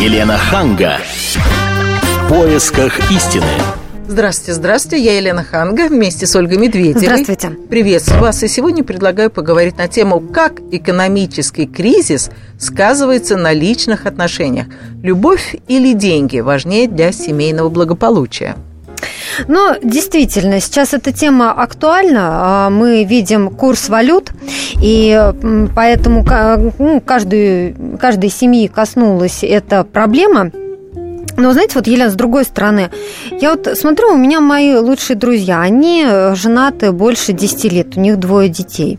Елена Ханга. В поисках истины. Здравствуйте, здравствуйте. Я Елена Ханга вместе с Ольгой Медведевой. Здравствуйте. Приветствую вас. И сегодня предлагаю поговорить на тему, как экономический кризис сказывается на личных отношениях. Любовь или деньги важнее для семейного благополучия? Но действительно, сейчас эта тема актуальна. А, мы видим курс валют, и поэтому ну, каждую, каждой семьи коснулась эта проблема – но, знаете, вот, Елена, с другой стороны, я вот смотрю, у меня мои лучшие друзья, они женаты больше 10 лет, у них двое детей.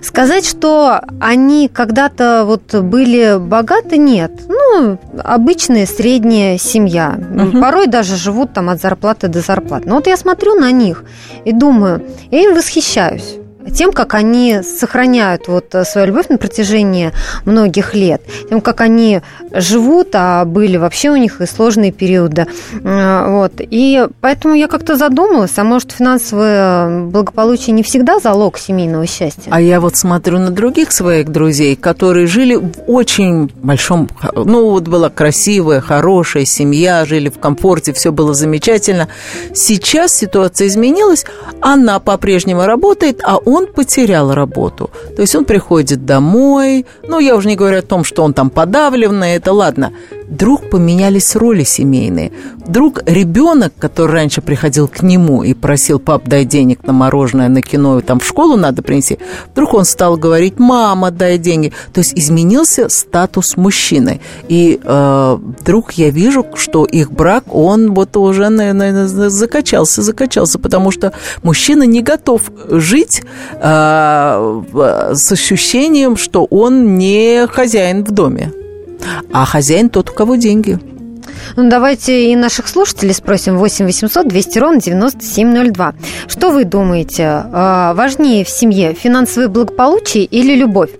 Сказать, что они когда-то вот были богаты, нет. Ну, обычная средняя семья. Угу. Порой даже живут там от зарплаты до зарплаты. Но вот я смотрю на них и думаю, я им восхищаюсь тем, как они сохраняют вот э, свою любовь на протяжении многих лет, тем, как они живут, а были вообще у них и сложные периоды. Вот. И поэтому я как-то задумалась, а может, финансовое благополучие не всегда залог семейного счастья? А я вот смотрю на других своих друзей, которые жили в очень большом... Ну, вот была красивая, хорошая семья, жили в комфорте, все было замечательно. Сейчас ситуация изменилась, она по-прежнему работает, а он он потерял работу. То есть он приходит домой, ну, я уже не говорю о том, что он там подавленный, это ладно вдруг поменялись роли семейные. Вдруг ребенок, который раньше приходил к нему и просил, пап, дай денег на мороженое, на кино, там в школу надо принести, вдруг он стал говорить, мама, дай деньги. То есть изменился статус мужчины. И э, вдруг я вижу, что их брак, он вот уже, наверное, закачался, закачался, потому что мужчина не готов жить э, с ощущением, что он не хозяин в доме а хозяин тот, у кого деньги. Ну, давайте и наших слушателей спросим. 8 800 200 ровно 9702. Что вы думаете, а, важнее в семье финансовое благополучие или любовь?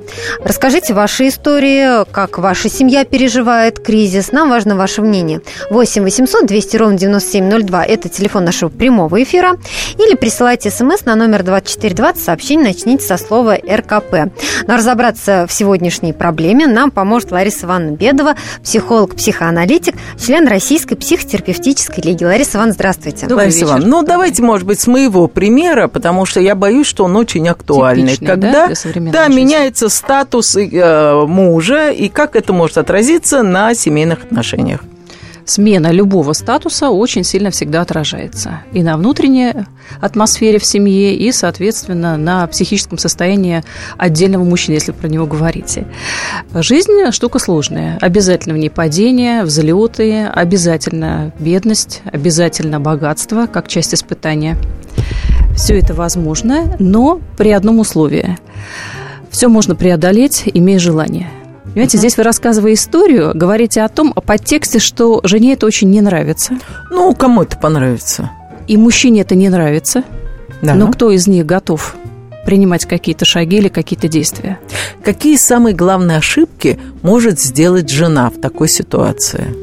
Расскажите ваши истории, как ваша семья переживает кризис. Нам важно ваше мнение. 8 800 200 ровно 9702. Это телефон нашего прямого эфира. Или присылайте смс на номер 2420. Сообщение начните со слова РКП. Но разобраться в сегодняшней проблеме нам поможет Лариса Ивановна Бедова, психолог-психоаналитик, член Российской психотерапевтической лиги. Лариса Ивановна, здравствуйте. Добрый Лариса Ивановна, ну давайте, может быть, с моего примера, потому что я боюсь, что он очень актуальный. Типичный, Когда да, да, меняется статус э, мужа, и как это может отразиться на семейных отношениях смена любого статуса очень сильно всегда отражается и на внутренней атмосфере в семье, и, соответственно, на психическом состоянии отдельного мужчины, если про него говорите. Жизнь – штука сложная. Обязательно в ней падение, взлеты, обязательно бедность, обязательно богатство, как часть испытания. Все это возможно, но при одном условии. Все можно преодолеть, имея желание – Понимаете, uh-huh. здесь вы, рассказывая историю, говорите о том, о подтексте, что жене это очень не нравится. Ну, кому это понравится? И мужчине это не нравится. Да. Но кто из них готов принимать какие-то шаги или какие-то действия? Какие самые главные ошибки может сделать жена в такой ситуации?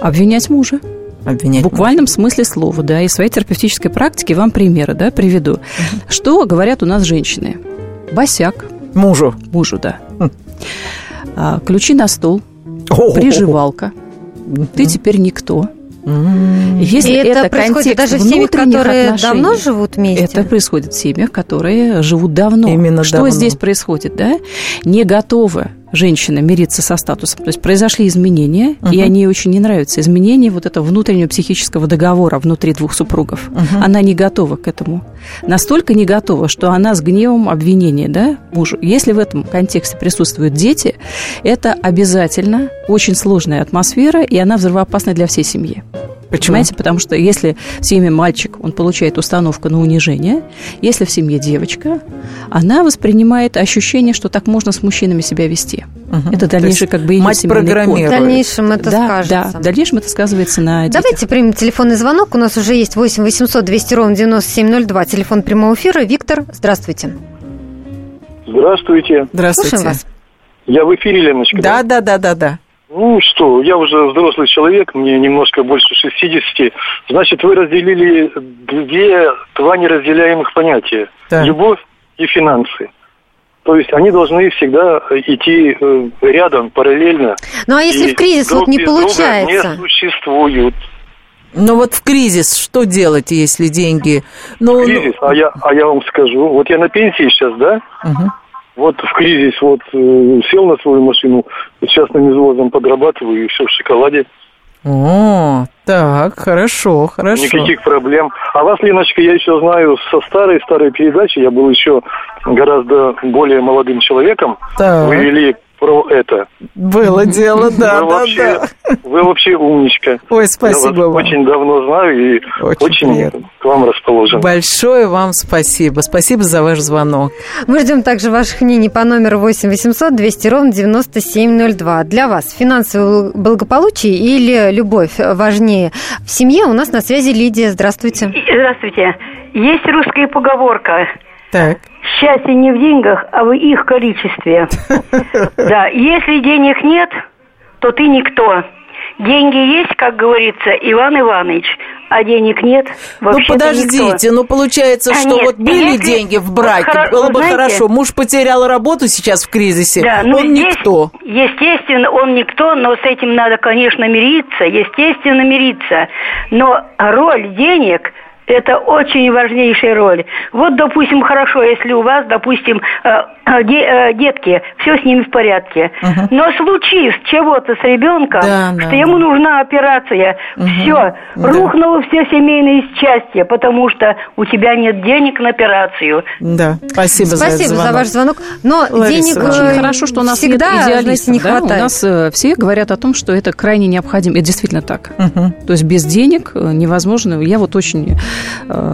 Обвинять мужа. Обвинять в буквальном мужа. смысле слова, да, и своей терапевтической практике вам примеры, да, приведу. Угу. Что говорят у нас женщины? Босяк. Мужу. Мужу, да. Хм. А, ключи на стол, приживалка. Ты теперь никто. Если и это, это происходит даже в семьях, которые давно живут вместе? Это происходит в семьях, которые живут давно. Именно Что давно. здесь происходит, да? Не готовы женщина мириться со статусом. То есть произошли изменения, uh-huh. и они ей очень не нравятся. Изменения вот этого внутреннего психического договора внутри двух супругов. Uh-huh. Она не готова к этому. Настолько не готова, что она с гневом обвинения да, мужу. Если в этом контексте присутствуют дети, это обязательно очень сложная атмосфера, и она взрывоопасна для всей семьи. Почему? Понимаете, потому что если в семье мальчик, он получает установку на унижение, если в семье девочка, она воспринимает ощущение, что так можно с мужчинами себя вести. Угу. Это дальнейшее как бы ее мать программирует. В дальнейшем это да, скажется. Да, в дальнейшем это сказывается на детях. Давайте примем телефонный звонок. У нас уже есть 8 800 200 ровно 9702, телефон прямого эфира. Виктор, здравствуйте. Здравствуйте. Здравствуйте. Слушаем вас. Я в эфире, Леночка. Да, да, да, да, да. Ну что, я уже взрослый человек, мне немножко больше 60. Значит, вы разделили две, два неразделяемых понятия. Да. Любовь и финансы. То есть они должны всегда идти э, рядом, параллельно. Ну а если И в кризис друг вот не получается? Не существуют. Ну вот в кризис что делать, если деньги... Ну, Кризис, а я, а я вам скажу, вот я на пенсии сейчас, да? Мгм. Вот в кризис вот э, сел на свою машину, частным извозом подрабатываю и все в шоколаде. О, так, хорошо, хорошо. Никаких проблем. А вас, Леночка, я еще знаю со старой-старой передачи. Я был еще гораздо более молодым человеком. Так. Вы вели про это. Было дело, да, вы, да, вообще, да. вы вообще умничка. Ой, спасибо я вас вам. очень давно знаю и Очень очень, приятно. к вам расположен. Большое вам спасибо. Спасибо за ваш звонок. Мы ждем также ваших мнений по номеру 8 800 200 ровно 9702. Для вас финансовое благополучие или любовь важнее в семье? У нас на связи Лидия. Здравствуйте. Здравствуйте. Есть русская поговорка. Так. Счастье не в деньгах, а в их количестве. Да, если денег нет, то ты никто. Деньги есть, как говорится, Иван Иванович, а денег нет, Ну вообще подождите, ну получается, А, что нет, вот были если- деньги в браке, Хоро- было бы знаете- хорошо. Муж потерял работу сейчас в кризисе, Да, ну он здесь, никто. Естественно, он никто, но с этим надо, конечно, мириться, естественно, мириться. Но роль денег это очень важнейшая роль. Вот, допустим, хорошо, если у вас, допустим, э, э, де- э, детки, все с ними в порядке. Но случись чего-то с ребенком, Да, да, что ему да. нужна операция, все, Да. рухнуло все семейные счастья, потому что у тебя нет денег на операцию. Да, спасибо, за, Спасибо за, звонок. ваш звонок. Но Лариса денег Очень хорошо, что у нас всегда, нет знаете, не да? хватает. У нас все говорят о том, что это крайне необходимо. Это действительно так. Мгм. То есть без денег невозможно. Я вот очень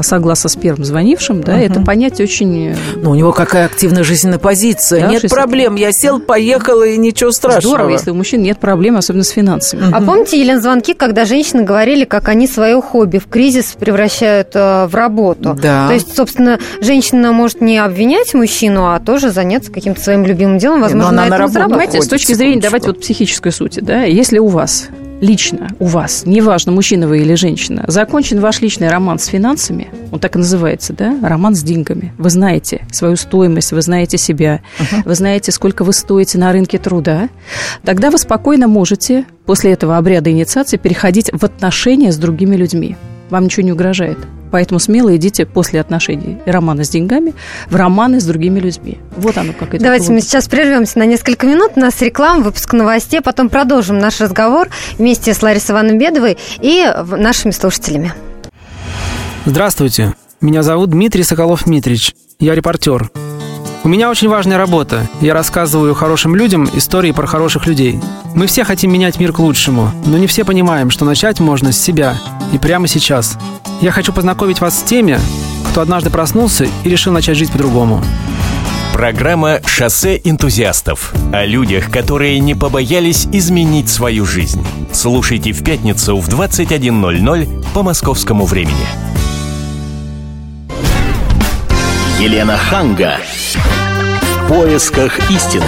согласна с первым звонившим, да, это понятие очень э, Ну, у него какая активная жизненная позиция. Да, Нет 60. проблем. Я сел, поехал, и ничего страшного. здорово, если у мужчин нет проблем, особенно с финансами. А помните, Елена, звонки, когда женщины говорили, как они свое хобби в кризис превращают э, в работу? Да. То есть, собственно, женщина может не обвинять мужчину, а тоже заняться каким-то своим любимым делом, возможно, она на на этом работу. Понимаете, с точки зрения, секундочку. давайте вот психической сути, да, если у вас лично, у вас, неважно, мужчина вы или женщина, закончен ваш личный роман с финансами, он так и называется, да, роман с деньгами. Вы знаете свою стоимость, вы знаете себя, вы знаете, сколько вы стоите на рынке труда, тогда вы спокойно можете после этого обряда инициации переходить в отношения с другими людьми. Вам ничего не угрожает. Поэтому смело идите после отношений и романа с деньгами в романы с другими людьми. Вот оно как идет. Давайте мы Вот. сейчас прервемся на несколько минут. У нас реклама, выпуск новостей, потом продолжим наш разговор вместе с Ларисой Ивановной Бедовой и нашими слушателями. Здравствуйте, меня зовут Дмитрий Соколов-Митрич, я репортер. У меня очень важная работа. Я рассказываю хорошим людям истории про хороших людей. Мы все хотим менять мир к лучшему, но не все понимаем, что начать можно с себя и прямо сейчас. Я хочу познакомить вас с теми, кто однажды проснулся и решил начать жить по-другому. Программа «Шоссе энтузиастов» о людях, которые не побоялись изменить свою жизнь. Слушайте в пятницу в 21.00 по московскому времени. Елена Ханга. В поисках истины.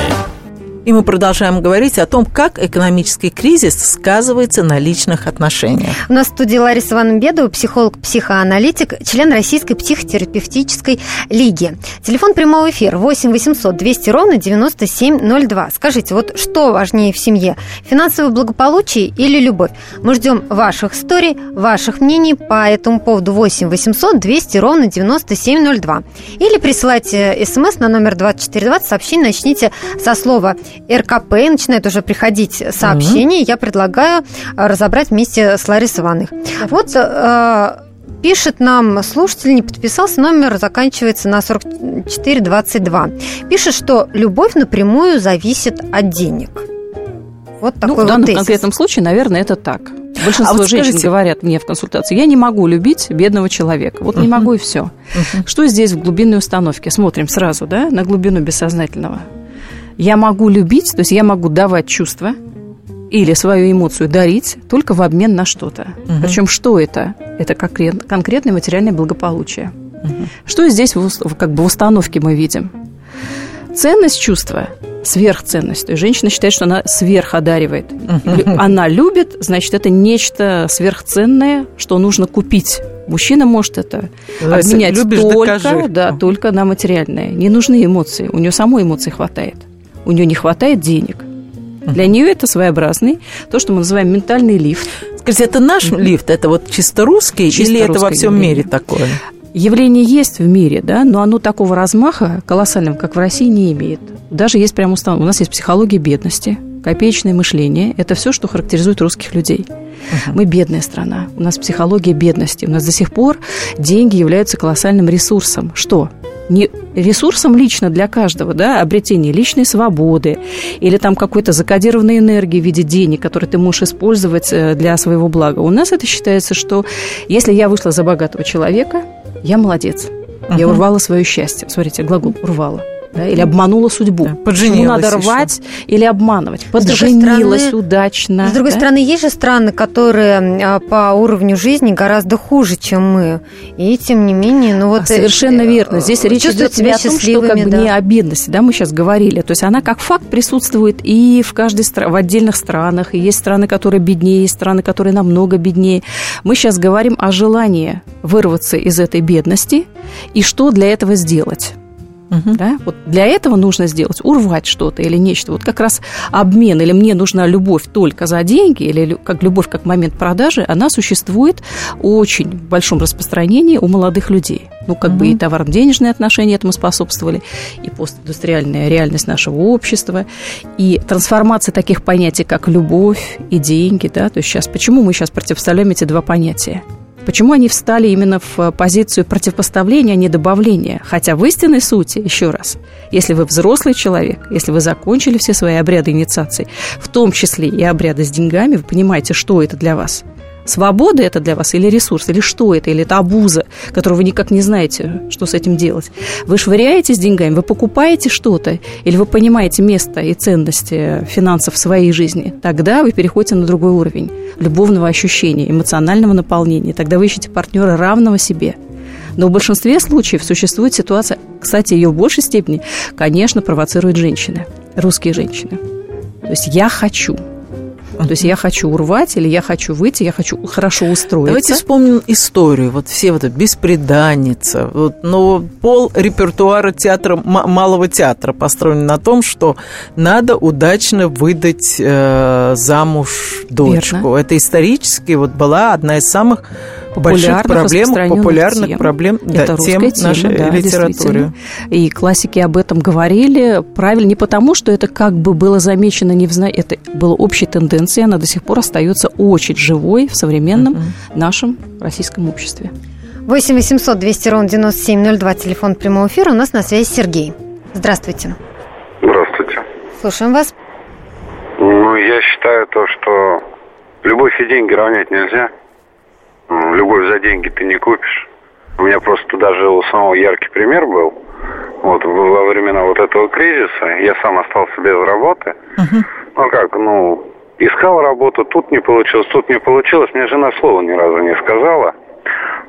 И мы продолжаем говорить о том, как экономический кризис сказывается на личных отношениях. У нас в студии Лариса Ивановна Бедова, психолог-психоаналитик, член Российской психотерапевтической лиги. Телефон прямого эфира 8 800 200 ровно 9702. Скажите, вот что важнее в семье? Финансовое благополучие или любовь? Мы ждем ваших историй, ваших мнений по этому поводу 8 800 200 ровно 9702. Или присылайте смс на номер 2420, сообщение начните со слова РКП, и начинает уже приходить сообщения. Я предлагаю э, разобрать вместе с Ларисой Ивановной. Вот э, пишет нам слушатель, не подписался, номер заканчивается на 4422. Пишет, что любовь напрямую зависит от денег. Вот Ну, такой в вот данном тезис. конкретном случае, наверное, это так. Большинство А вот женщин скажите- говорят мне в консультации, я не могу любить бедного человека. Вот не могу и все. Что здесь в глубинной установке? Смотрим сразу, да, на глубину бессознательного. Я могу любить, то есть я могу давать чувства или свою эмоцию дарить только в обмен на что-то. Причем что это? Это конкрет- конкретное материальное благополучие. Что здесь как бы в установке мы видим? Ценность чувства сверхценность. То есть женщина считает, что она сверходаривает. Она любит, значит, это нечто сверхценное, что нужно купить. Мужчина может это Лайса, обменять любишь, только, докажи. да, только на материальное. Не нужны эмоции. У нее самой эмоций хватает. У нее не хватает денег. Для нее это своеобразный, то, что мы называем ментальный лифт. Скажите, это наш лифт, это вот чисто русский, Чисто или это во всем явление. мире такое? Явление есть в мире, да, но оно такого размаха колоссального, как в России, не имеет. Даже есть прям установ... У нас есть психология бедности, копеечное мышление. Это все, что характеризует русских людей. Мы бедная страна. У нас психология бедности. У нас до сих пор деньги являются колоссальным ресурсом. Что? Не ресурсом лично для каждого, да, обретение личной свободы или там какой-то закодированной энергии в виде денег, которые ты можешь использовать э, для своего блага. У нас это считается, что если я вышла за богатого человека, я молодец. Я урвала свое счастье. Смотрите, глагол урвала. Да, или обманула судьбу. Да, подженилась надо еще. рвать или обманывать? Подженилась стороны- удачно. С другой да? стороны, есть же страны, которые а, по уровню жизни гораздо хуже, чем мы. И тем не менее, ну вот... А, Совершенно э, верно. Здесь речь идет себя о том, что как бы да. не о бедности, да, мы сейчас говорили. То есть она как факт присутствует и в каждой в отдельных странах. И есть страны, которые беднее, есть страны, которые намного беднее. Мы сейчас говорим о желании вырваться из этой бедности и что для этого сделать. Да? Вот для этого нужно сделать, урвать что-то или нечто. Вот как раз обмен, или мне нужна любовь только за деньги, или как любовь как момент продажи, она существует очень в большом распространении у молодых людей. Ну, как бы и товарно-денежные отношения этому способствовали, и постиндустриальная реальность нашего общества, и трансформация таких понятий, как любовь и деньги. Да? То есть сейчас, почему мы сейчас противоставляем эти два понятия? Почему они встали именно в позицию противопоставления, а не добавления? Хотя в истинной сути, еще раз, если вы взрослый человек, если вы закончили все свои обряды инициации, в том числе и обряды с деньгами, вы понимаете, что это для вас. Свобода это для вас или ресурс, или что это, или это обуза, которую вы никак не знаете, что с этим делать. Вы швыряете с деньгами, вы покупаете что-то, или вы понимаете место и ценности финансов в своей жизни, тогда вы переходите на другой уровень любовного ощущения, эмоционального наполнения. Тогда вы ищете партнера равного себе. Но в большинстве случаев существует ситуация, кстати, ее в большей степени, конечно, провоцируют женщины, русские женщины. То есть я хочу. То есть я хочу урвать, или я хочу выйти, я хочу хорошо устроиться. Давайте вспомним историю. Вот все вот это «Беспреданница». Вот, но пол репертуара театра, малого театра построен на том, что надо удачно выдать э, замуж дочку. Верно. Это исторически вот была одна из самых больших популярных, проблем, популярных тем. проблем да, Это тем тема, нашей да, литературе. действительно. И классики об этом говорили. Правильно, не потому, что это как бы было замечено не в зна... Это было общей тенденцией, она до сих пор остается очень живой в современном нашем российском обществе. 8 800 200 ровно 9702, телефон прямого эфира. У нас на связи Сергей. Здравствуйте. Здравствуйте. Слушаем вас. Ну, я считаю то, что любовь и деньги равнять нельзя. Любовь за деньги ты не купишь. У меня просто даже у самого яркий пример был. Вот во времена вот этого кризиса я сам остался без работы. Ну как, ну, искал работу, тут не получилось, тут не получилось. Мне жена слова ни разу не сказала.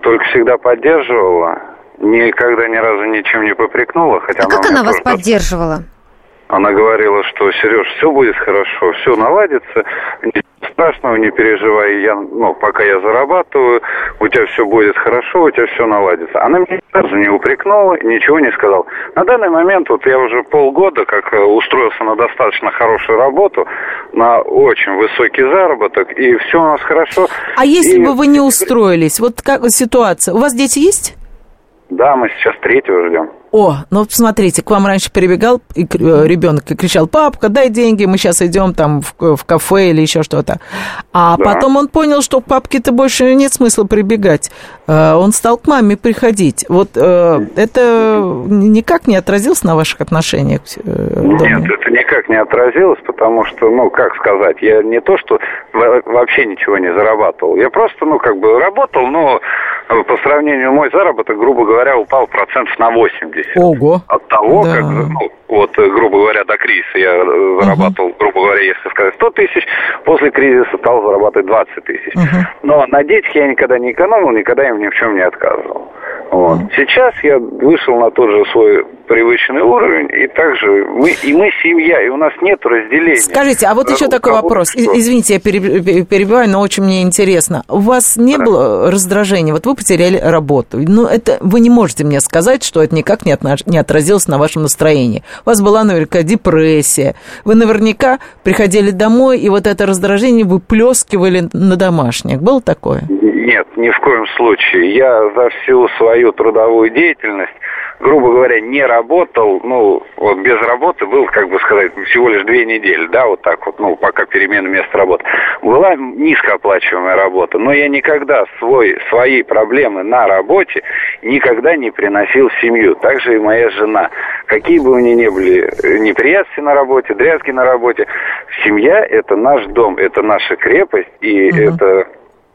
Только всегда поддерживала. Никогда ни разу ничем не попрекнула. Хотя А как у меня она вас поддерживала? Она говорила, что Сереж, все будет хорошо, все наладится, ничего страшного, не переживай, я, ну, пока я зарабатываю, у тебя все будет хорошо, у тебя все наладится. Она меня ни разу не упрекнула, ничего не сказала. На данный момент вот я уже полгода как э, устроился на достаточно хорошую работу, на очень высокий заработок, и все у нас хорошо. А если И- бы вы не устроились, вот как ситуация? У вас дети есть? Да, мы сейчас третьего ждем. О, ну смотрите, к вам раньше прибегал и э, ребенок и кричал, папка, дай деньги, мы сейчас идем там в, в кафе или еще что-то. А Да. потом он понял, что к папке-то больше нет смысла прибегать. Э, Он стал к маме приходить. Вот э, это никак не отразилось на ваших отношениях? Нет, это никак не отразилось, потому что, ну, как сказать, я не то, что во- вообще ничего не зарабатывал. Я просто, ну, как бы работал, но по сравнению мой заработок, грубо говоря, упал процентов на 80. Ого. От того, Да. как, ну, вот, э, грубо говоря, до кризиса я э, зарабатывал, грубо говоря, если сказать 100 тысяч, после кризиса стал зарабатывать 20 тысяч. Но на детях я никогда не экономил, никогда им ни в чем не отказывал. Вот. Сейчас я вышел на тот же свой привычный уровень, и также мы, и мы семья, и у нас нет разделения. Скажите, а вот еще такой вопрос. Что? Извините, я перебиваю, но очень мне интересно. У вас не да. было раздражения? Вот вы потеряли работу. Ну, это вы не можете мне сказать, что это никак не, отна- не отразилось на вашем настроении. У вас была наверняка депрессия. Вы наверняка приходили домой, и вот это раздражение выплескивали на домашних. Было такое? Нет, ни в коем случае. Я за всю свою трудовую деятельность грубо говоря, не работал, ну, вот без работы был, как бы сказать, всего лишь две недели, да, вот так вот, ну, пока перемена места работы. Была низкооплачиваемая работа, но я никогда свой, свои проблемы на работе никогда не приносил в семью. Также и моя жена. Какие бы у нее ни были неприятности на работе, дрязги на работе, семья – это наш дом, это наша крепость, и угу. это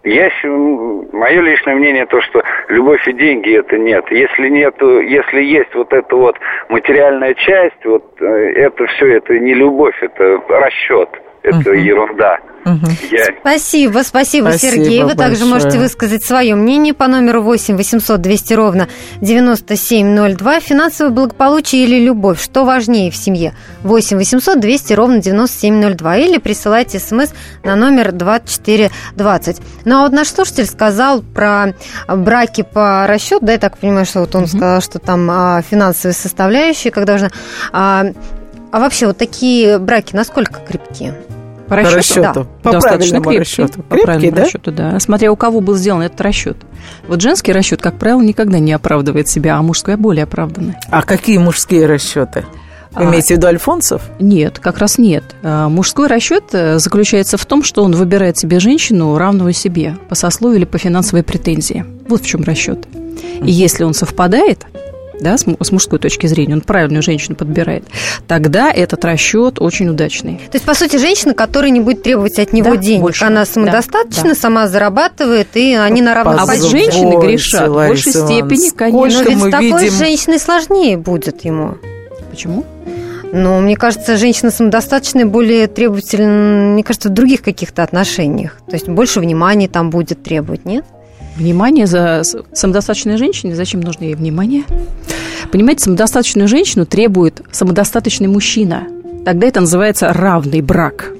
я, мое личное мнение то, что любовь и деньги это нет. Если нет, если есть вот эта вот материальная часть, вот э, это все, это не любовь, это расчет, это угу. ерунда. Угу. Я... Спасибо, спасибо, спасибо, Сергей. Вы большое. также можете высказать свое мнение по номеру 8 800 200 ровно 9702. Финансовое благополучие или любовь? Что важнее в семье? 8 800 200 ровно 9702. Или присылайте смс на номер 2420. Ну, а вот наш слушатель сказал про браки по расчету. Да, я так понимаю, что вот он угу. сказал, что там а, финансовые составляющие, как должны... А, а вообще, вот такие браки насколько крепкие? По расчету? По расчету. Да. По Достаточно крепкий. расчету. По правильному да? расчету, да. Смотря у кого был сделан этот расчет. Вот женский расчет, как правило, никогда не оправдывает себя, а мужской более оправданный. А какие мужские расчеты? Вы а, имеете в виду Альфонсов? Нет, как раз нет. А, мужской расчет э, заключается в том, что он выбирает себе женщину, равную себе, по сословию или по финансовой претензии. Вот в чем расчет. И если он совпадает, да, с, с мужской точки зрения, он правильную женщину подбирает, тогда этот расчет очень удачный. То есть, по сути, женщина, которая не будет требовать от него да, денег, больше. она самодостаточна, да, сама зарабатывает, и они на равных А вот женщины грешат в большей степени, конечно. Но ведь с такой видим... женщиной сложнее будет ему. Почему? Ну, мне кажется, женщина самодостаточная более требовательна, мне кажется, в других каких-то отношениях. То есть больше внимания там будет требовать, нет? Внимание за самодостаточной женщине. Зачем нужно ей внимание? Понимаете, самодостаточную женщину требует самодостаточный мужчина. Тогда это называется равный брак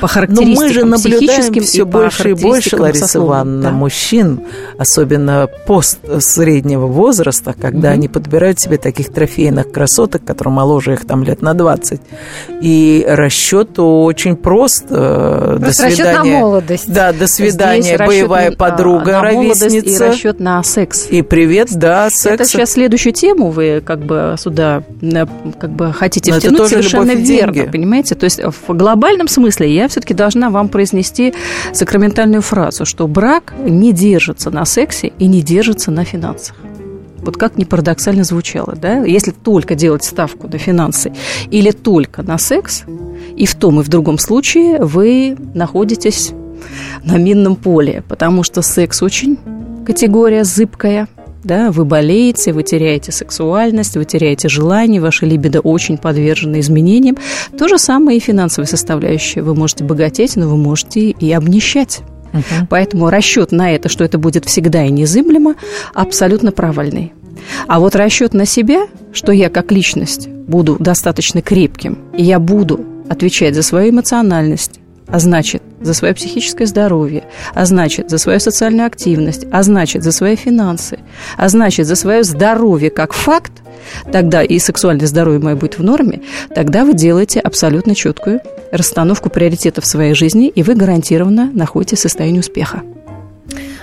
по характеристикам Но мы же наблюдаем все и больше и больше, Лариса Ивановна, да. мужчин, особенно пост среднего возраста, когда угу. они подбирают себе таких трофейных красоток, которые моложе их там лет на 20. И расчет очень прост. Э, Просто до свидания. расчет на молодость. Да, до свидания, Здесь боевая расчет, подруга, на ровесница. И расчет на секс. И привет, да, секс. Это сейчас следующую тему вы как бы сюда как бы хотите Но втянуть совершенно верно, понимаете? То есть в глобальном смысле я все-таки должна вам произнести сакраментальную фразу, что брак не держится на сексе и не держится на финансах. Вот как не парадоксально звучало, да? Если только делать ставку на финансы или только на секс, и в том и в другом случае вы находитесь на минном поле, потому что секс очень категория зыбкая – да, вы болеете, вы теряете сексуальность, вы теряете желание, ваша либидо очень подвержена изменениям. То же самое и финансовая составляющая. Вы можете богатеть, но вы можете и обнищать. Угу. Поэтому расчет на это, что это будет всегда и незыблемо, абсолютно провальный. А вот расчет на себя, что я как личность буду достаточно крепким, и я буду отвечать за свою эмоциональность, а значит, за свое психическое здоровье, а значит, за свою социальную активность, а значит, за свои финансы, а значит, за свое здоровье как факт, тогда и сексуальное здоровье мое будет в норме, тогда вы делаете абсолютно четкую расстановку приоритетов в своей жизни, и вы гарантированно находитесь в состоянии успеха.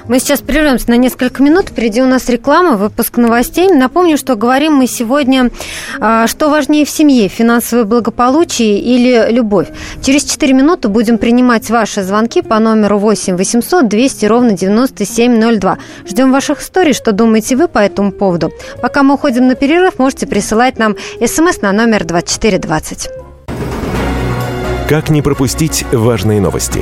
Мы сейчас прервемся на несколько минут. Впереди у нас реклама, выпуск новостей. Напомню, что говорим мы сегодня, а, что важнее в семье, финансовое благополучие или любовь. Через 4 минуты будем принимать ваши звонки по номеру 8 800 200 ровно 9702. Ждем ваших историй, что думаете вы по этому поводу. Пока мы уходим на перерыв, можете присылать нам смс на номер 2420. Как не пропустить важные новости?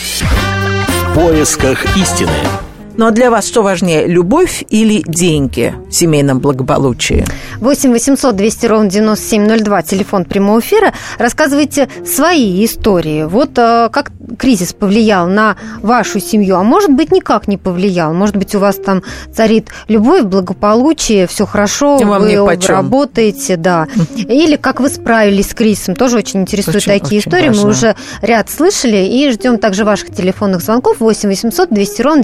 Поисках истины. Ну а для вас что важнее, любовь или деньги в семейном благополучии? 8 800 200 ровно 9702, телефон прямого эфира. Рассказывайте свои истории. Вот э, как кризис повлиял на вашу семью, а может быть никак не повлиял. Может быть у вас там царит любовь, благополучие, все хорошо, Вам вы работаете, да. Или как вы справились с кризисом. Тоже очень интересуют Очень, такие очень истории. важно. Мы уже ряд слышали и ждем также ваших телефонных звонков 8 800 200 ровно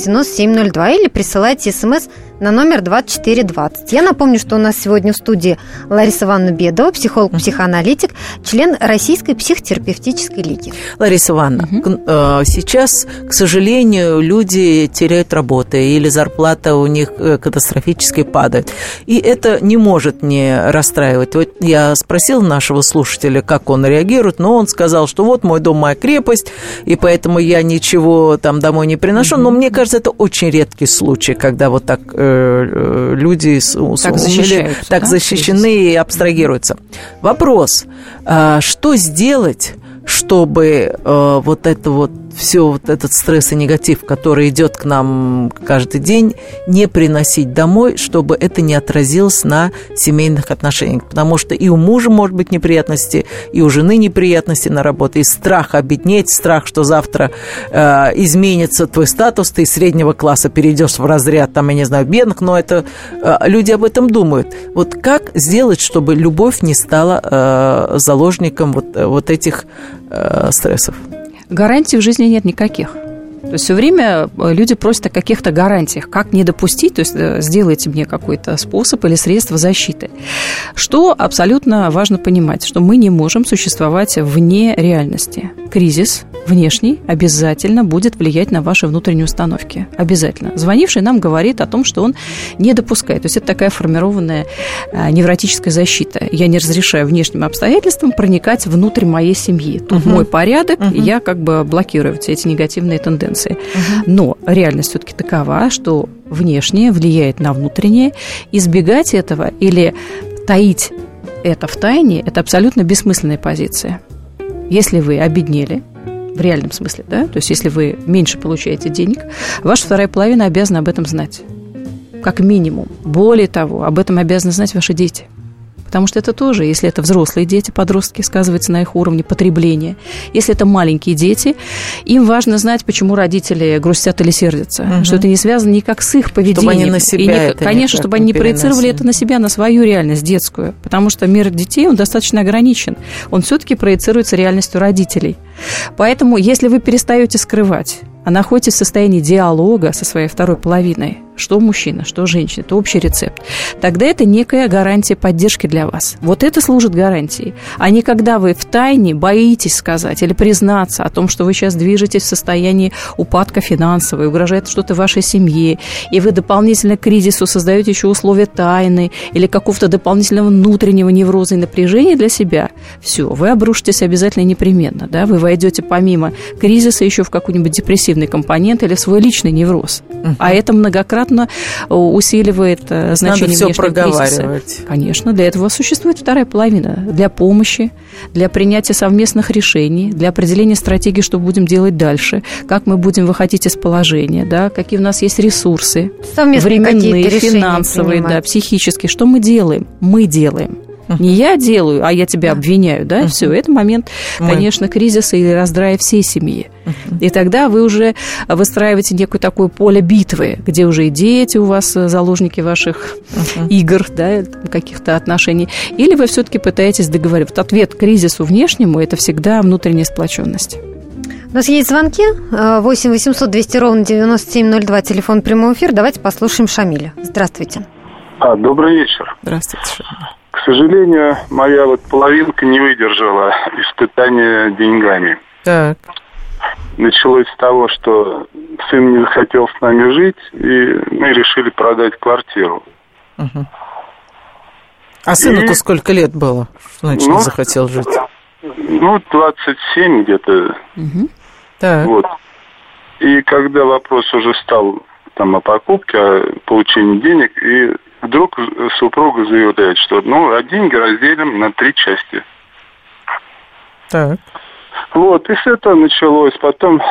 9702 или присылайте смс на номер 2420. Я напомню, что у нас сегодня в студии Лариса Ивановна Бедова, психолог-психоаналитик, член Российской психотерапевтической лиги. Лариса Ивановна, к- э, сейчас, к сожалению, люди теряют работы или зарплата у них э, катастрофически падает. И это не может не расстраивать. Вот я спросила нашего слушателя, как он реагирует, но он сказал, что вот мой дом моя крепость, и поэтому я ничего там домой не приношу. Но мне кажется, это очень редкий случай, когда вот так э, люди с- с- Так защищаются, так да, защищены и абстрагируются. Вопрос, а, что сделать, чтобы э, вот это вот все вот этот стресс и негатив, который идет к нам каждый день, не приносить домой, чтобы это не отразилось на семейных отношениях. Потому что и у мужа может быть неприятности, и у жены неприятности на работе, и страх обеднеть, страх, что завтра э, изменится твой статус, ты из среднего класса перейдешь в разряд, там, я не знаю, бедных, но это э, люди об этом думают. Вот как сделать, чтобы любовь не стала э, заложником вот, э, вот этих э, стрессов? Гарантий в жизни нет никаких. То есть все время э, люди просят о каких-то гарантиях, как не допустить, то есть э, сделайте мне какой-то способ или средство защиты. Что абсолютно важно понимать, что мы не можем существовать вне реальности. Кризис внешний обязательно будет влиять на ваши внутренние установки. Обязательно. Звонивший нам говорит о том, что он не допускает. То есть это такая формированная э, невротическая защита. Я не разрешаю внешним обстоятельствам проникать внутрь моей семьи. Тут мой порядок, и я как бы блокирую все эти негативные тенденции. Но реальность все-таки такова, что внешнее влияет на внутреннее. Избегать этого или таить это в тайне – это абсолютно бессмысленная позиция. Если вы обеднели, в реальном смысле, да, то есть если вы меньше получаете денег, ваша вторая половина обязана об этом знать. Как минимум. Более того, об этом обязаны знать ваши дети. Потому что это тоже, если это взрослые дети, подростки, сказывается на их уровне потребления. Если это маленькие дети, им важно знать, почему родители грустят или сердятся. Мгм. Что это не связано никак с их поведением. они на И себя не- это Конечно, чтобы они не проецировали это на себя, на свою реальность детскую. Потому что мир детей, он достаточно ограничен. Он все-таки проецируется реальностью родителей. Поэтому, если вы перестаете скрывать, а находитесь в состоянии диалога со своей второй половиной, что мужчина, что женщина, это общий рецепт, тогда это некая гарантия поддержки для вас. Вот это служит гарантией. А не когда вы в тайне боитесь сказать или признаться о том, что вы сейчас движетесь в состоянии упадка финансового, и угрожает что-то вашей семье, и вы дополнительно к кризису создаете еще условия тайны или какого-то дополнительного внутреннего невроза и напряжения для себя, все, вы обрушитесь обязательно непременно. Да? Вы войдете помимо кризиса еще в какой-нибудь депрессивный компонент или свой личный невроз. А это многократно э, усиливает э, значение внешнего кризиса. проговаривать. Конечно, для этого существует вторая половина. Для помощи, для принятия совместных решений, для определения стратегии, что будем делать дальше, как мы будем выходить из положения, да, какие у нас есть ресурсы, Совместные временные, финансовые, да, психические. Что мы делаем? Мы делаем. Не я делаю, а я тебя обвиняю, да, все, это момент, конечно, кризиса или раздрая всей семьи. И тогда вы уже выстраиваете некое такое поле битвы, где уже и дети у вас э, заложники ваших игр, да, каких-то отношений. Или вы все-таки пытаетесь договориться. Вот ответ к кризису внешнему – это всегда внутренняя сплоченность. У нас есть звонки. Э, 8 800 200 ровно 9702, телефон прямого эфира. Давайте послушаем Шамиля. Здравствуйте. А, добрый вечер. Здравствуйте, Шамиль. К сожалению, моя вот половинка не выдержала испытания деньгами. Так. Началось с того, что сын не захотел с нами жить, и мы решили продать квартиру. Мгм. А сыну-то И- сколько лет было? Что значит, Ну, не захотел жить? Ну, 27 где-то, Так. вот. И когда вопрос уже стал там о покупке, о получении денег, и вдруг супруга заявляет, что ну, а деньги разделим на три части. Так. Вот, и с этого началось. Потом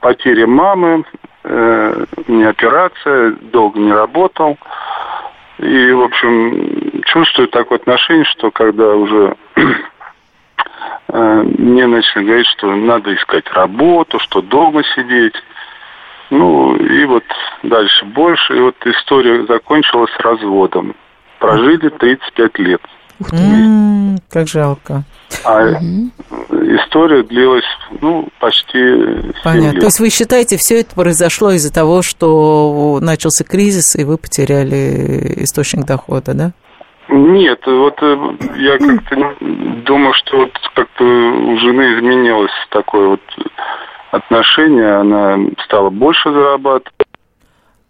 потеря мамы, э, не операция, долго не работал. И, в общем, чувствую такое отношение, что когда уже э, мне начали говорить, что надо искать работу, что дома сидеть. Ну, и вот дальше больше. И вот история закончилась разводом. Прожили 35 лет. Ух ты. М-м, как жалко. А угу. история длилась, ну, почти Понятно. Лет. То есть вы считаете, все это произошло из-за того, что начался кризис, и вы потеряли источник дохода, да? Нет, вот э, я как-то думаю, что вот как-то у жены изменилось такое вот отношение, она стала больше зарабатывать.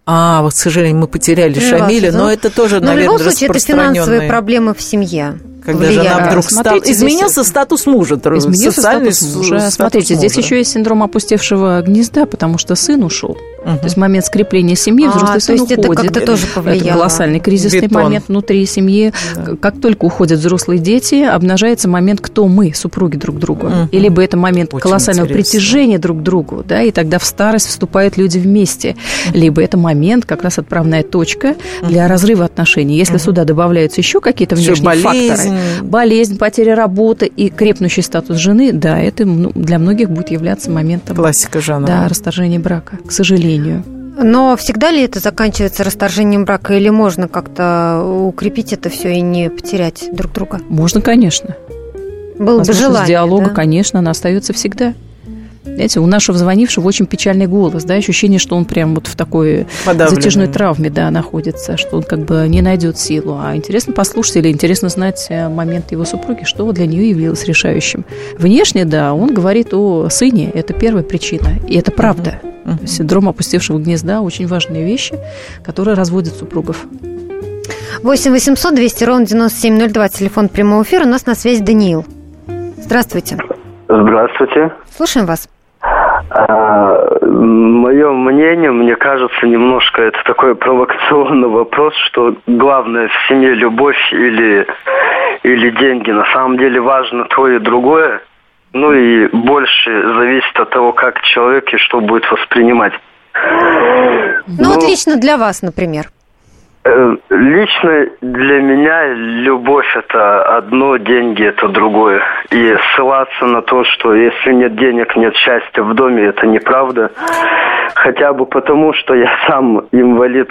А, вот, к сожалению, мы потеряли Шамиля, но это тоже, но наверное, в любом случае, это финансовые проблемы в семье когда влияет. жена вдруг стала... Изменился здесь... статус мужа, изменился статус мужа. Статус Смотрите, мужа. здесь еще есть синдром опустевшего гнезда, потому что сын ушел. Угу. То есть момент скрепления семьи, взрослый а, сын то есть уходит. это как-то тоже повлияло. Это колоссальный кризисный Бетон. момент внутри семьи. Да. Как только уходят взрослые дети, обнажается момент, кто мы, супруги друг другу. Угу. И либо это момент Очень колоссального интересно. притяжения друг к другу, да, и тогда в старость вступают люди вместе. Угу. Либо это момент, как раз отправная точка угу. для разрыва отношений. Если угу. сюда добавляются еще какие-то внешние болезнь. факторы, болезнь, потеря работы и крепнущий статус жены, да, это ну, для многих будет являться моментом... Классика жанра. Да, расторжения брака, к сожалению. Но всегда ли это заканчивается расторжением брака, или можно как-то укрепить это все и не потерять друг друга? Можно, конечно. Было бы желание, диалога, да? конечно, она остается всегда. Знаете, у нашего звонившего очень печальный голос, да, ощущение, что он прям вот в такой затяжной травме, да, находится, что он как бы не найдет силу. А интересно послушать или интересно знать э, момент его супруги, что для нее явилось решающим. Внешне, да, он говорит о сыне, это первая причина, и это правда. Uh-huh. Синдром опустевшего гнезда – очень важные вещи, которые разводят супругов. 8 800 200 ровно 9702, телефон прямого эфира. У нас на связи Даниил. Здравствуйте. Здравствуйте. Слушаем вас. А, мое мнение, мне кажется, немножко это такой провокационный вопрос, что главное в семье любовь или, или деньги. На самом деле важно то и другое. Ну и больше зависит от того, как человек и что будет воспринимать. Ну, ну вот лично для вас, например. Э, лично для меня любовь это одно, деньги это другое. И ссылаться на то, что если нет денег, нет счастья в доме, это неправда. Хотя бы потому, что я сам инвалид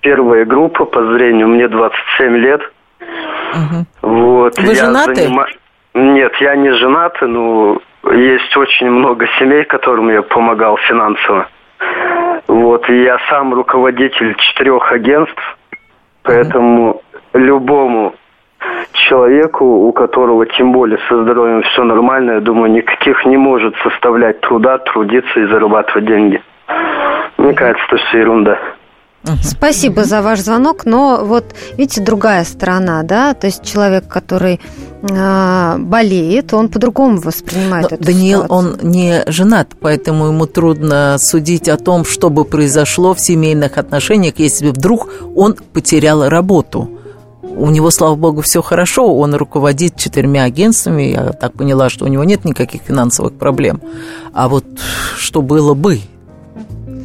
первой группы по зрению, мне 27 лет. Угу. Вот, Вы я женаты? Занима... Нет, я не женат, но есть очень много семей, которым я помогал финансово. Вот, и я сам руководитель четырех агентств Поэтому любому человеку, у которого тем более со здоровьем все нормально, я думаю, никаких не может составлять труда, трудиться и зарабатывать деньги. Мне кажется, это все ерунда. Спасибо за ваш звонок, но вот видите, другая сторона, да, то есть человек, который э, болеет, он по-другому воспринимает но эту Даниил, ситуацию. он не женат, поэтому ему трудно судить о том, что бы произошло в семейных отношениях, если вдруг он потерял работу. У него, слава богу, все хорошо, он руководит четырьмя агентствами, я так поняла, что у него нет никаких финансовых проблем. А вот что было бы,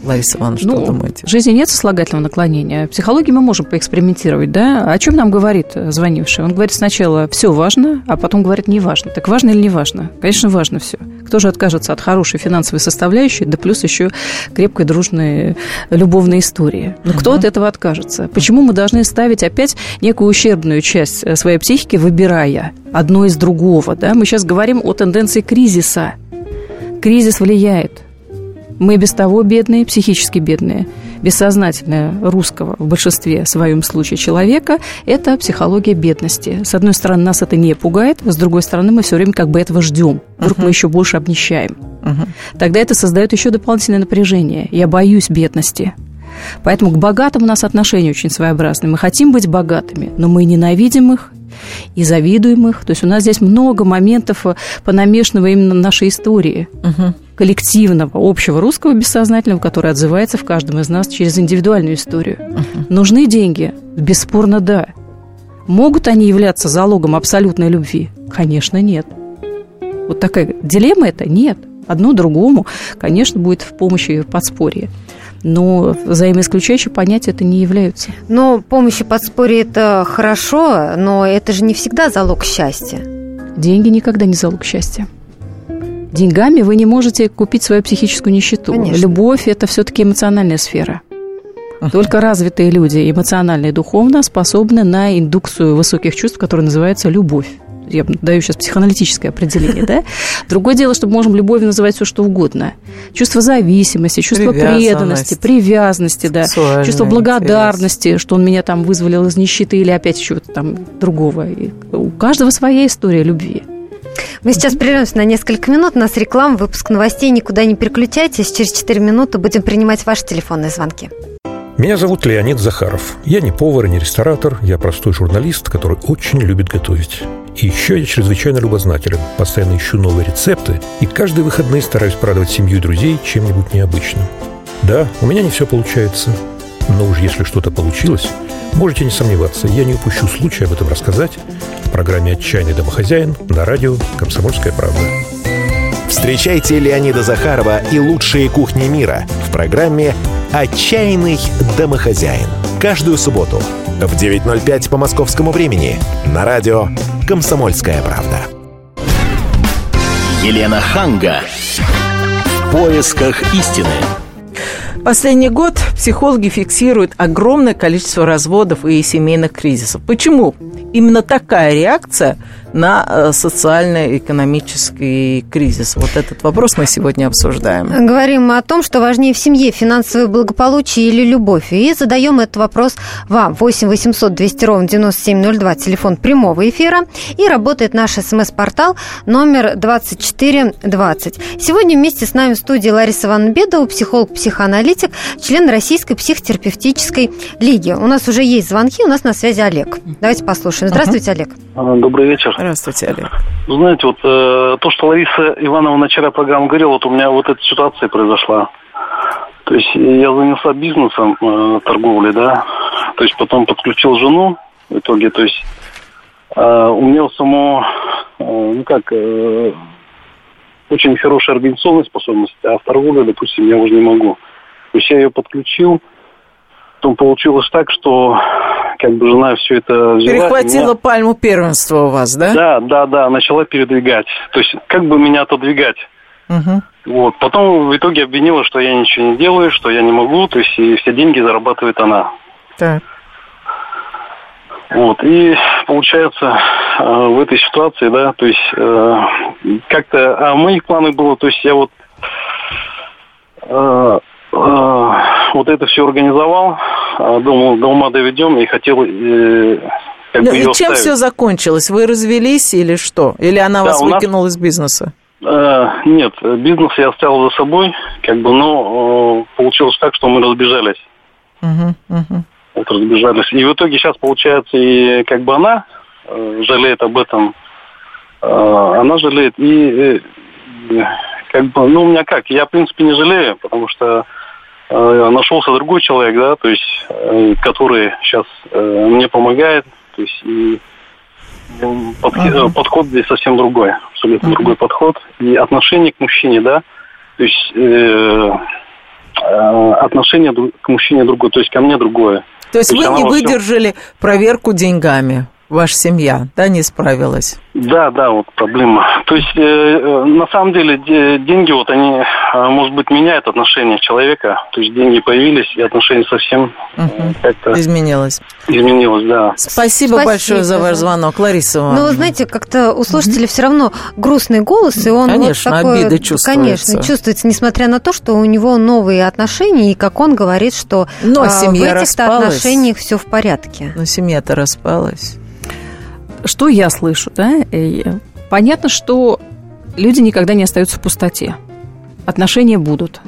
Лариса Ивановна, что ну, думаете? В жизни нет сослагательного наклонения. В психологии мы можем поэкспериментировать, да? О чем нам говорит звонивший? Он говорит сначала все важно, а потом говорит не важно. Так важно или не важно? Конечно, важно все. Кто же откажется от хорошей финансовой составляющей, да плюс еще крепкой, дружной, любовной истории? Ну, кто uh-huh. от этого откажется? Почему мы должны ставить опять некую ущербную часть своей психики, выбирая одно из другого, да? Мы сейчас говорим о тенденции кризиса. Кризис влияет мы без того бедные, психически бедные. Бессознательное русского в большинстве в своем случае человека – это психология бедности. С одной стороны, нас это не пугает, с другой стороны, мы все время как бы этого ждем. Вдруг uh-huh. мы еще больше обнищаем. Uh-huh. Тогда это создает еще дополнительное напряжение. Я боюсь бедности. Поэтому к богатым у нас отношения очень своеобразные. Мы хотим быть богатыми, но мы ненавидим их и завидуем их. То есть у нас здесь много моментов э, понамешанного именно нашей истории. Угу коллективного, общего русского бессознательного, который отзывается в каждом из нас через индивидуальную историю. Uh-huh. Нужны деньги? Бесспорно, да. Могут они являться залогом абсолютной любви? Конечно, нет. Вот такая дилемма это? Нет. Одно другому, конечно, будет в помощи в подспорье но взаимоисключающие понятия это не являются. Но помощь и подспорье – это хорошо, но это же не всегда залог счастья. Деньги никогда не залог счастья. Деньгами вы не можете купить свою психическую нищету. Конечно. Любовь – это все-таки эмоциональная сфера. Только развитые люди эмоционально и духовно способны на индукцию высоких чувств, которая называется любовь я даю сейчас психоаналитическое определение, да? Другое дело, что мы можем любовью называть все, что угодно. Чувство зависимости, чувство преданности, привязанности, да, чувство благодарности, интерес. что он меня там вызволил из нищеты или опять чего-то там другого. И у каждого своя история любви. Мы сейчас прервемся на несколько минут. У нас реклама, выпуск новостей. Никуда не переключайтесь. Через 4 минуты будем принимать ваши телефонные звонки. Меня зовут Леонид Захаров. Я не повар и не ресторатор, я простой журналист, который очень любит готовить. И еще я чрезвычайно любознателен, постоянно ищу новые рецепты и каждые выходные стараюсь порадовать семью и друзей чем-нибудь необычным. Да, у меня не все получается, но уж если что-то получилось, можете не сомневаться, я не упущу случая об этом рассказать в программе «Отчаянный домохозяин» на радио «Комсомольская правда». Встречайте Леонида Захарова и лучшие кухни мира в программе «Отчаянный домохозяин». Каждую субботу в 9.05 по московскому времени на радио «Комсомольская правда». Елена Ханга. В поисках истины. Последний год психологи фиксируют огромное количество разводов и семейных кризисов. Почему? Именно такая реакция на э, социально-экономический кризис? Вот этот вопрос мы сегодня обсуждаем. Говорим о том, что важнее в семье финансовое благополучие или любовь. И задаем этот вопрос вам. 8 800 200 ровно 9702, телефон прямого эфира. И работает наш смс-портал номер 2420. Сегодня вместе с нами в студии Лариса Ивановна Бедова, психолог-психоаналитик, член Российской психотерапевтической лиги. У нас уже есть звонки, у нас на связи Олег. Давайте послушаем. Здравствуйте, Олег. Добрый вечер. Здравствуйте, Олег. Знаете, вот э, то, что Лариса Ивановна в начале программы говорила, вот у меня вот эта ситуация произошла. То есть я занялся бизнесом, э, торговлей, да. То есть потом подключил жену в итоге, то есть э, у меня само, э, ну как, э, очень хорошая организационная способность, а в торговле, допустим, я уже не могу. То есть я ее подключил, потом получилось так, что как бы жена все это взяла. Перехватила меня... пальму первенства у вас, да? Да, да, да, начала передвигать. То есть как бы меня отодвигать. Угу. Вот. Потом в итоге обвинила, что я ничего не делаю, что я не могу, то есть и все деньги зарабатывает она. Так. Вот. И получается э, в этой ситуации, да, то есть э, как-то, а моих планах было, то есть я вот э, вот это все организовал, думал, до ума доведем и хотел э, как ну, бы и чем оставить. все закончилось? Вы развелись или что? Или она да, вас выкинула нас... из бизнеса? Э, нет, бизнес я оставил за собой, как бы, но э, получилось так, что мы разбежались. Угу, угу. Вот разбежались. И в итоге сейчас получается и как бы она э, жалеет об этом, э, она жалеет и э, как бы, ну у меня как, я в принципе не жалею, потому что нашелся другой человек, да, то есть, э, который сейчас э, мне помогает, то есть, и подход, uh-huh. подход здесь совсем другой, абсолютно uh-huh. другой подход. И отношение к мужчине, да, то есть э, отношение к мужчине другое, то есть ко мне другое. То есть, то есть вы не выдержали всем... проверку деньгами? Ваша семья, да, не справилась? Да, да, вот проблема. То есть, э, э на самом деле, деньги, вот они, э, может быть, меняют отношение человека. То есть, деньги появились, и отношение совсем угу. как-то... Изменилось. Изменилось, да. Спасибо, Спасибо большое за ваш звонок, Лариса Ивановна. Ну, вы знаете, как-то у слушателя угу. все равно грустный голос, и он Конечно, вот такой, обида чувствуется. Конечно, чувствуется, несмотря на то, что у него новые отношения, и как он говорит, что Но а, семья в этих отношениях все в порядке. Но семья-то распалась что я слышу, да? Понятно, что люди никогда не остаются в пустоте. Отношения будут.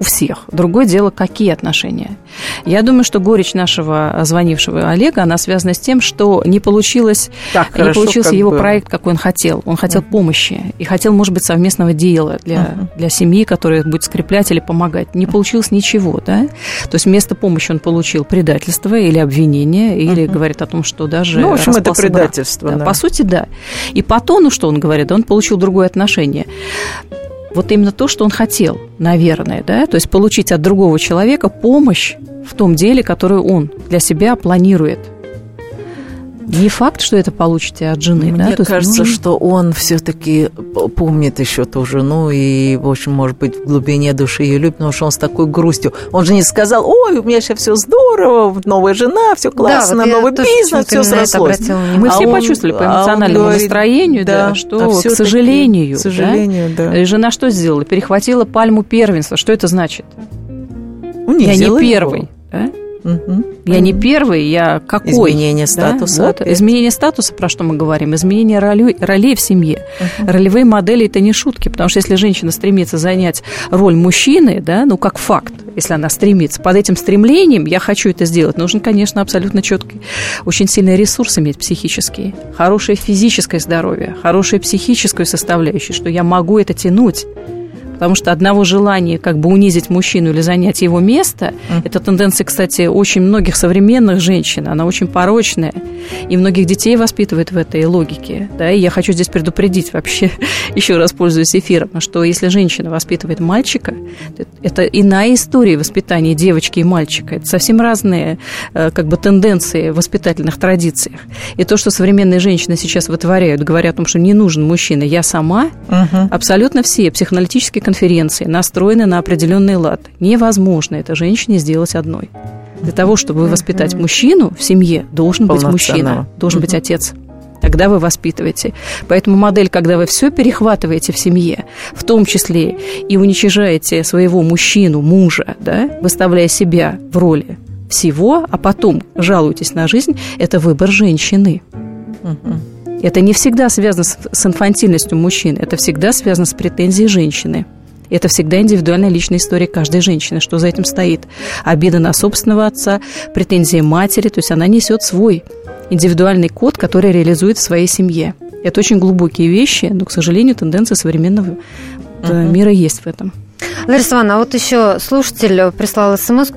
У всех. Другое дело, какие отношения. Я думаю, что горечь нашего звонившего Олега, она связана с тем, что не получилось, так не хорошо, получился его было. проект, какой он хотел. Он хотел uh-huh. помощи и хотел, может быть, совместного дела для, uh-huh. для семьи, которая будет скреплять или помогать. Не получилось ничего, да? То есть вместо помощи он получил предательство или обвинение, или uh-huh. говорит о том, что даже... Ну, в общем, это предательство, да. да. По сути, да. И по тону, что он говорит, он получил другое отношение вот именно то, что он хотел, наверное, да, то есть получить от другого человека помощь в том деле, которое он для себя планирует. Не факт, что это получите от жены, Мне да? кажется, нужно... что он все-таки помнит еще ту жену и, в общем, может быть, в глубине души ее любит, потому что он с такой грустью. Он же не сказал, ой, у меня сейчас все здорово, новая жена, все классно, да, вот новый бизнес, все срослось. Мы а все он, почувствовали по эмоциональному говорит, настроению, да, да что, а к сожалению, к сожалению, да, да. И жена что сделала? Перехватила пальму первенства. Что это значит? Я не первый. Да? Угу. Я не первый, я какой? Изменение статуса. Да? Вот. Изменение статуса, про что мы говорим? Изменение роли, ролей в семье. Угу. Ролевые модели – это не шутки, потому что если женщина стремится занять роль мужчины, да, ну, как факт, если она стремится, под этим стремлением я хочу это сделать, нужен, конечно, абсолютно четкий, очень сильный ресурс иметь психический, хорошее физическое здоровье, хорошее психическую составляющую, что я могу это тянуть Потому что одного желания как бы унизить мужчину или занять его место, mm. это тенденция, кстати, очень многих современных женщин, она очень порочная, и многих детей воспитывает в этой логике. Да? И я хочу здесь предупредить вообще, еще раз пользуясь эфиром, что если женщина воспитывает мальчика, это иная история воспитания девочки и мальчика. Это совсем разные э, как бы тенденции в воспитательных традициях. И то, что современные женщины сейчас вытворяют, говоря о том, что не нужен мужчина, я сама, угу. абсолютно все психоаналитические конференции настроены на определенный лад. Невозможно это женщине сделать одной. Для того, чтобы воспитать мужчину в семье, должен быть мужчина, должен быть отец. Тогда вы воспитываете. Поэтому модель, когда вы все перехватываете в семье, в том числе и уничижаете своего мужчину, мужа, да, выставляя себя в роли всего, а потом жалуетесь на жизнь, это выбор женщины. Это не всегда связано с инфантильностью мужчины, это всегда связано с претензией женщины. Это всегда индивидуальная личная история каждой женщины, что за этим стоит. Обида на собственного отца, претензии матери, то есть она несет свой индивидуальный код, который реализует в своей семье. Это очень глубокие вещи, но, к сожалению, тенденция современного uh-huh. мира есть в этом. Лариса Ивановна, а вот еще слушатель прислал смс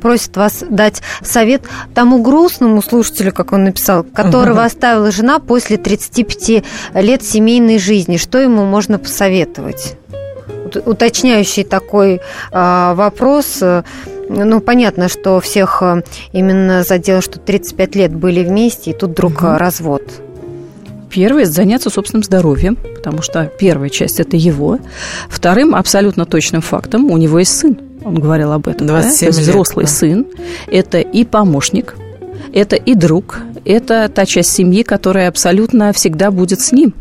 просит вас дать совет тому грустному слушателю, как он написал, которого угу. оставила жена после 35 лет семейной жизни. Что ему можно посоветовать? Уточняющий такой а, вопрос. Ну, понятно, что всех а, именно задело, что 35 лет были вместе, и тут вдруг угу. развод. Первое – заняться собственным здоровьем, потому что первая часть – это его. Вторым, абсолютно точным фактом, у него есть сын. Он говорил об этом. 27 да? То есть лет, взрослый да. сын – это и помощник, это и друг, это та часть семьи, которая абсолютно всегда будет с ним.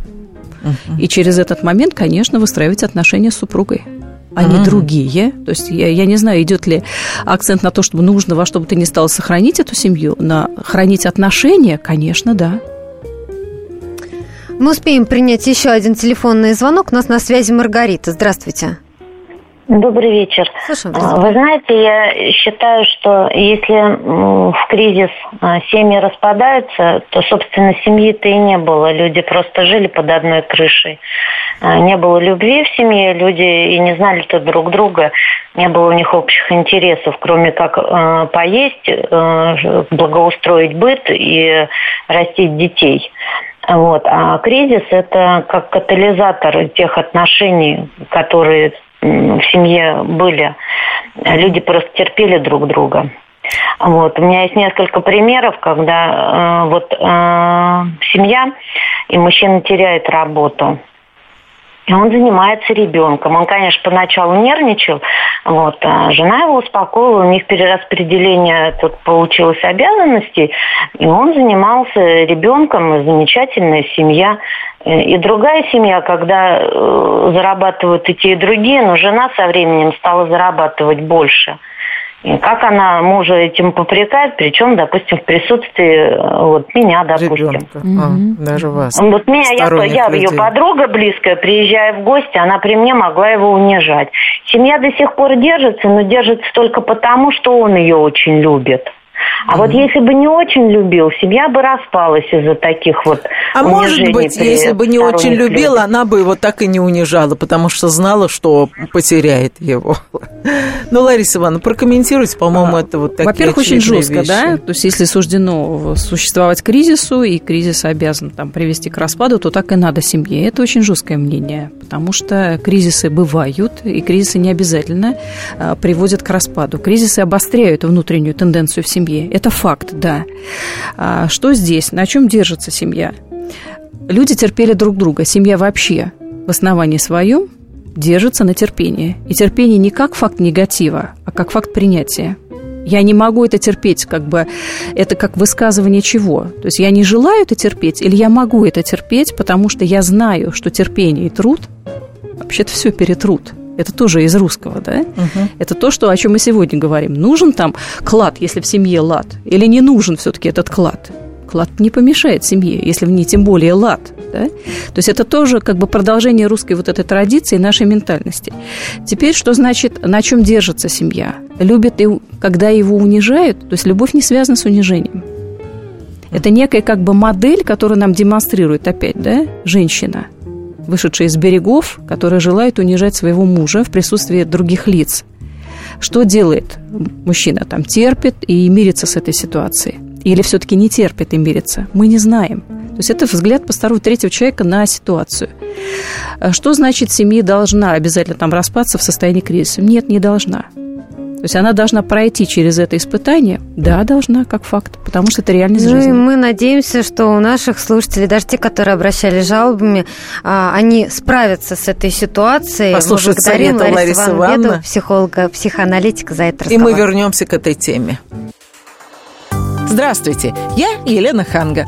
И через этот момент, конечно, выстраивать отношения с супругой а не другие. То есть я, я не знаю, идет ли акцент на то, чтобы нужно во что бы ты ни стал сохранить эту семью, на хранить отношения, конечно, да. Мы успеем принять еще один телефонный звонок. У нас на связи Маргарита. Здравствуйте. Добрый вечер. Слушаем, Вы знаете, я считаю, что если в кризис а, семьи распадаются, то, собственно, семьи-то и не было. Люди просто жили под одной крышей. А, не было любви в семье, люди и не знали-то друг друга. Не было у них общих интересов, кроме как поесть, благоустроить быт и растить детей. Вот. А кризис – это как катализатор тех отношений, которые в семье были. Люди просто терпели друг друга. Вот. У меня есть несколько примеров, когда э, вот э, семья и мужчина теряет работу. Он занимается ребенком. Он, конечно, поначалу нервничал, вот, а жена его успокоила, у них перераспределение тут получилось обязанностей, и он занимался ребенком, замечательная семья. И другая семья, когда э, зарабатывают и те, и другие, но жена со временем стала зарабатывать больше. Как она мужа этим попрекает, причем, допустим, в присутствии э, вот меня, допустим. Ребенка. Mm-hmm. А, даже вас. Вот меня, я, я ее подруга близкая, приезжая в гости, она при мне могла его унижать. Семья до сих пор держится, но держится только потому, что он ее очень любит. А вот если бы не очень любил, семья бы распалась из-за таких вот А может быть, если бы не очень любила, она бы его так и не унижала, потому что знала, что потеряет его. Ну, Лариса Ивановна, прокомментируйте, по-моему, это вот такие Во-первых, очень жестко, вещи. да? То есть, если суждено существовать кризису, и кризис обязан там привести к распаду, то так и надо семье. Это очень жесткое мнение, потому что кризисы бывают, и кризисы не обязательно а, приводят к распаду. Кризисы обостряют внутреннюю тенденцию в семье. Это факт, да. А что здесь? На чем держится семья? Люди терпели друг друга. Семья вообще в основании своем держится на терпении. И терпение не как факт негатива, а как факт принятия. Я не могу это терпеть, как бы это как высказывание чего. То есть я не желаю это терпеть, или я могу это терпеть, потому что я знаю, что терпение и труд вообще-то все перетрут. Это тоже из русского, да? Угу. Это то, что, о чем мы сегодня говорим. Нужен там клад, если в семье лад, или не нужен все-таки этот клад? Клад не помешает семье, если в ней тем более лад. Да? То есть это тоже как бы продолжение русской вот этой традиции, нашей ментальности. Теперь, что значит, на чем держится семья? Любят, и когда его унижают, то есть любовь не связана с унижением. Это некая как бы модель, которую нам демонстрирует опять, да, женщина – вышедшая из берегов, которая желает унижать своего мужа в присутствии других лиц. Что делает мужчина? Там терпит и мирится с этой ситуацией. Или все-таки не терпит и мирится? Мы не знаем. То есть это взгляд постороннего третьего человека на ситуацию. Что значит семья должна обязательно там распаться в состоянии кризиса? Нет, не должна. То есть она должна пройти через это испытание? Да, должна, как факт, потому что это реальность ну, жизни. мы надеемся, что у наших слушателей, даже те, которые обращались жалобами, а, они справятся с этой ситуацией. Благодарим совета Ларисы Ивановны, психолога, психоаналитика за это разговор. И мы вернемся к этой теме. Здравствуйте, я Елена Ханга.